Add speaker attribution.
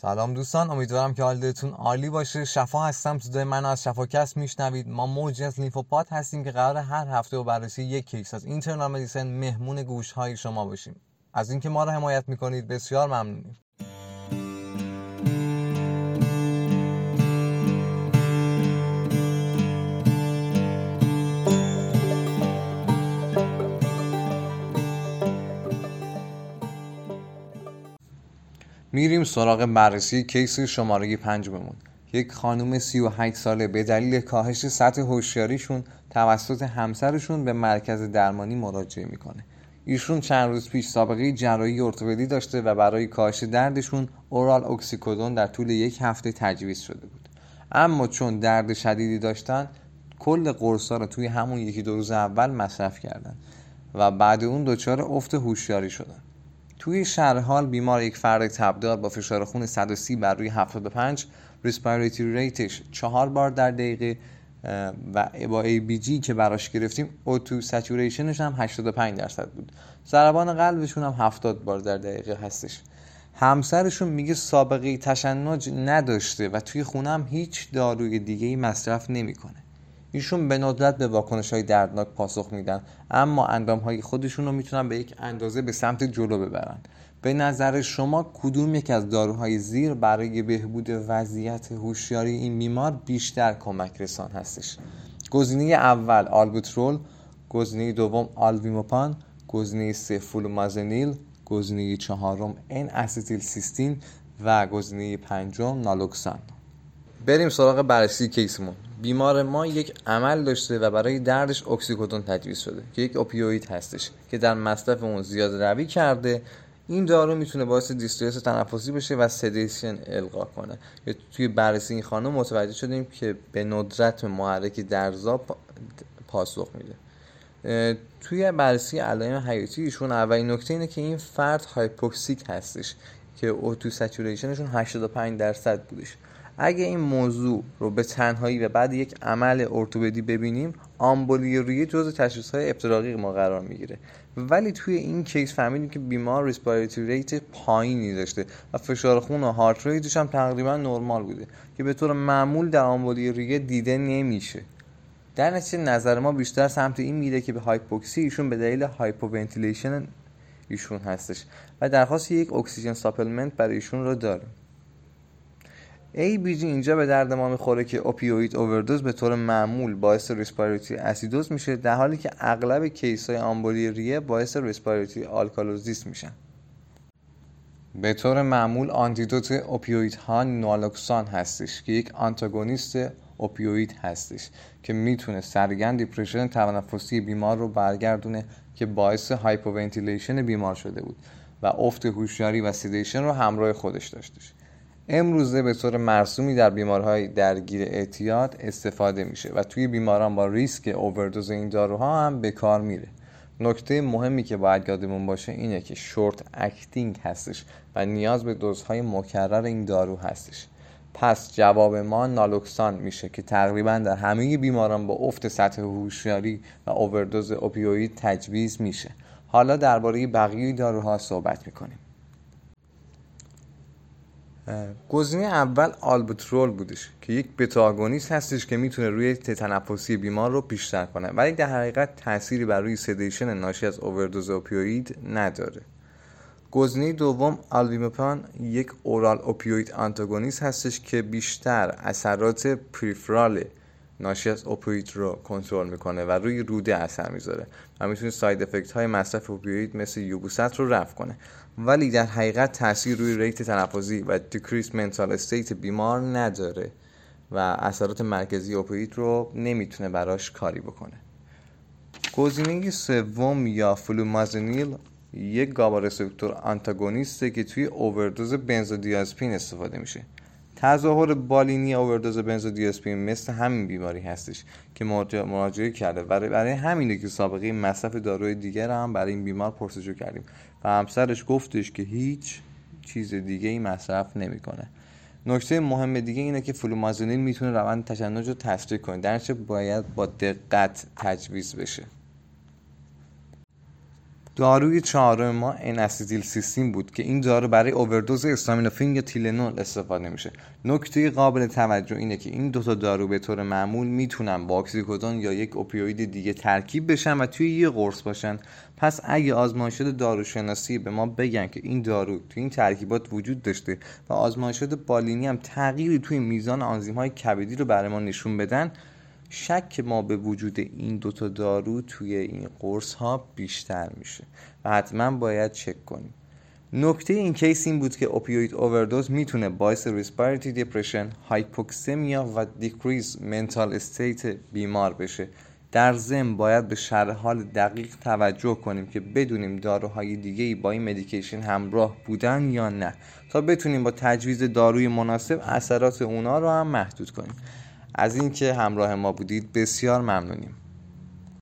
Speaker 1: سلام دوستان امیدوارم که حالتون عالی باشه. شفا هستم صدای من از شفاکست میشنوید. ما موجی از لیمفوپات هستیم که قرار هر هفته و بررسی یک کیس از اینترنال مدیسن مهمون گوش های شما باشیم. از اینکه ما رو حمایت می‌کنید بسیار ممنونیم. میریم سراغ بررسی کیس شماره بمون. یک خانم 38 ساله به دلیل کاهش سطح هوشیاریشون توسط همسرشون به مرکز درمانی مراجعه می‌کنه. ایشون چند روز پیش سابقه جراحی ارتوپدی داشته و برای کاهش دردشون اورال اکسیکودون در طول یک هفته تجویز شده بود. اما چون درد شدیدی داشتن کل قرصا رو توی همون یکی دو روز اول مصرف کردن و بعد اون دچار افت هوشیاری شدن. توی شرح حال بیمار یک فرد تبدار با فشار خون 130 بر روی 75 respiratory rate ش چهار بار در دقیقه و ABG که براش گرفتیم O2 saturation ش هم 85 درصد بود. ضربان قلبشون هم 70 بار در دقیقه هستش. همسرشون میگه سابقه تشنج نداشته و توی خونه هم هیچ داروی دیگه ای مصرف نمی‌کنه. ایشون به ندرت به واکنش های دردناک پاسخ میدن اما اندام های خودشون رو می‌تونن به یک اندازه به سمت جلو ببرن. به نظر شما کدوم یک از داروهای زیر برای بهبود وضعیت هوشیاری این بیمار بیشتر کمک رسان هستش؟ گزینه اول آلبوترول گزینه دوم آلویموپان گزینه سه فولومازنیل گزینه چهارم ان اسیتیل سیستین و گزینه پنجم نالوکسان. بریم سراغ بررسی کیسمون. بیمار ما یک عمل داشته و برای دردش اکسیکودون تجویز شده که یک opioid هستش که در مصرف اون زیاد روی کرده. این دارو می‌تونه باعث distress تنفسی بشه و sedation القا کنه. توی بررسی این خانم متوجه شدیم که به ندرت محرک دردزا پاسخ میده. توی بررسی علائم حیاتی ایشون اولین نکته اینه که این فرد hypoxic هستش که O2 saturation شون 85 درصد بودش. اگه این موضوع رو به تنهایی و بعد یک عمل ارتوپدی ببینیم آمبولی ریوی جز تشخیص های افتراقی ما قرار می‌گیره. ولی توی این case فهمیدیم که بیمار respiratory rate پایینی داشته و فشار خون و heart rate ش هم تقریبا نرمال بوده که به طور معمول در آمبولی ریوی دیده نمیشه. در نتیجه نظر ما بیشتر سمت این میره که به هایپوکسی ایشون به دلیل hypoventilation ایشون هستش و درخواست یک اکسیژن supplement برای ایشون رو داریم. ABG اینجا به درد ما می‌خوره که opioid overdose به طور معمول باعث respiratory اسیدوز میشه در حالی که اغلب case های آمبولی ریه باعث respiratory alkalosis میشن. به طور معمول antidote opioid ها نالوکسان هستش که یک آنتاگونیست opioid هستش که می‌تونه سریعا depression تنفسی بیمار رو برگردونه که باعث hypoventilation بیمار شده بود و افت هوشیاری و sedation رو همراه خودش داشتش. امروزه به طور مرسومی در بیمارهای درگیر اعتیاد استفاده میشه و توی بیماران با ریسک اووردوز این داروها هم به کار میره. نکته مهمی که باید یادمون باشه اینه که short acting هستش و نیاز به دوزهای مکرر این دارو هستش. پس جواب ما نالوکسان میشه که تقریبا در همه بیماران با افت سطح هوشیاری و اووردوز اوپیوید تجویز میشه. حالا درباره بقیه داروها صحبت می‌کنیم. گزینه اول آلبوترول بودش که یک بتاگونیست هستش که می‌تونه روی تنفسی بیمار رو بیشتر کنه ولی در حقیقت تأثیری بر روی سدیشن ناشی از اووردوز اوپیوید نداره. گزینه دوم آلویمپان یک اورال اوپیوید آنتاگونیست هستش که بیشتر اثرات پریفرال ناشی از opioid رو کنترل می‌کنه و روی روده اثر می‌ذاره. و می‌تونه side effect های مصرف opioid مثل یبوست رو رفع کنه. ولی در حقیقت تاثیر روی rate تنفسی و decrease mental state بیمار نداره و اثرات مرکزی opioid رو نمی‌تونه براش کاری بکنه. گزینه سوم یا فلومازنیل یک GABA receptor antagonist ه که توی اووردوز بنزودیازپین استفاده میشه. تظاهر بالینی اووردوز بنزودیازپین مثل همین بیماری هستش که مراجعه کرده. برای, برای همینه که سابقه مصرف داروی دیگر هم برای این بیمار پرسجو کردیم و همسرش گفتش که هیچ چیز دیگه ای مصرف نمی‌کنه. نکته مهم دیگه اینه که فلومازونین می‌تونه روند تشنج رو تسریع کنه درچه باید با دقت تجویز بشه. داروی چهارم ما انستیل سیستیم بود که این دارو برای اووردوز استامینوفین یا تیلنول استفاده میشه. نکته قابل توجه اینه که این دوتا دارو به طور معمول می‌تونن با اکسیکودون یا یک اوپیوید دیگه ترکیب بشن و توی یه قرص باشن. پس اگه آزمایشات داروشناسی به ما بگن که این دارو توی این ترکیبات وجود داشته و آزمایشات بالینی هم تغییری توی میزان آنزیم های کبدی رو برای ما نشون بدن شک ما به وجود این دوتا دارو توی این قرص ها بیشتر میشه و حتما باید چک کنیم. نکته این case این بود که opioid overdose می‌تونه باعث respiratory depression، hypoxemia و decrease mental state بیمار بشه. در ضمن باید به شرح حال دقیق توجه کنیم که بدونیم داروهای دیگه ای با این medication همراه بودن یا نه تا بتونیم با تجویز داروی مناسب اثرات اونا رو هم محدود کنیم. از اینکه همراه ما بودید بسیار ممنونیم.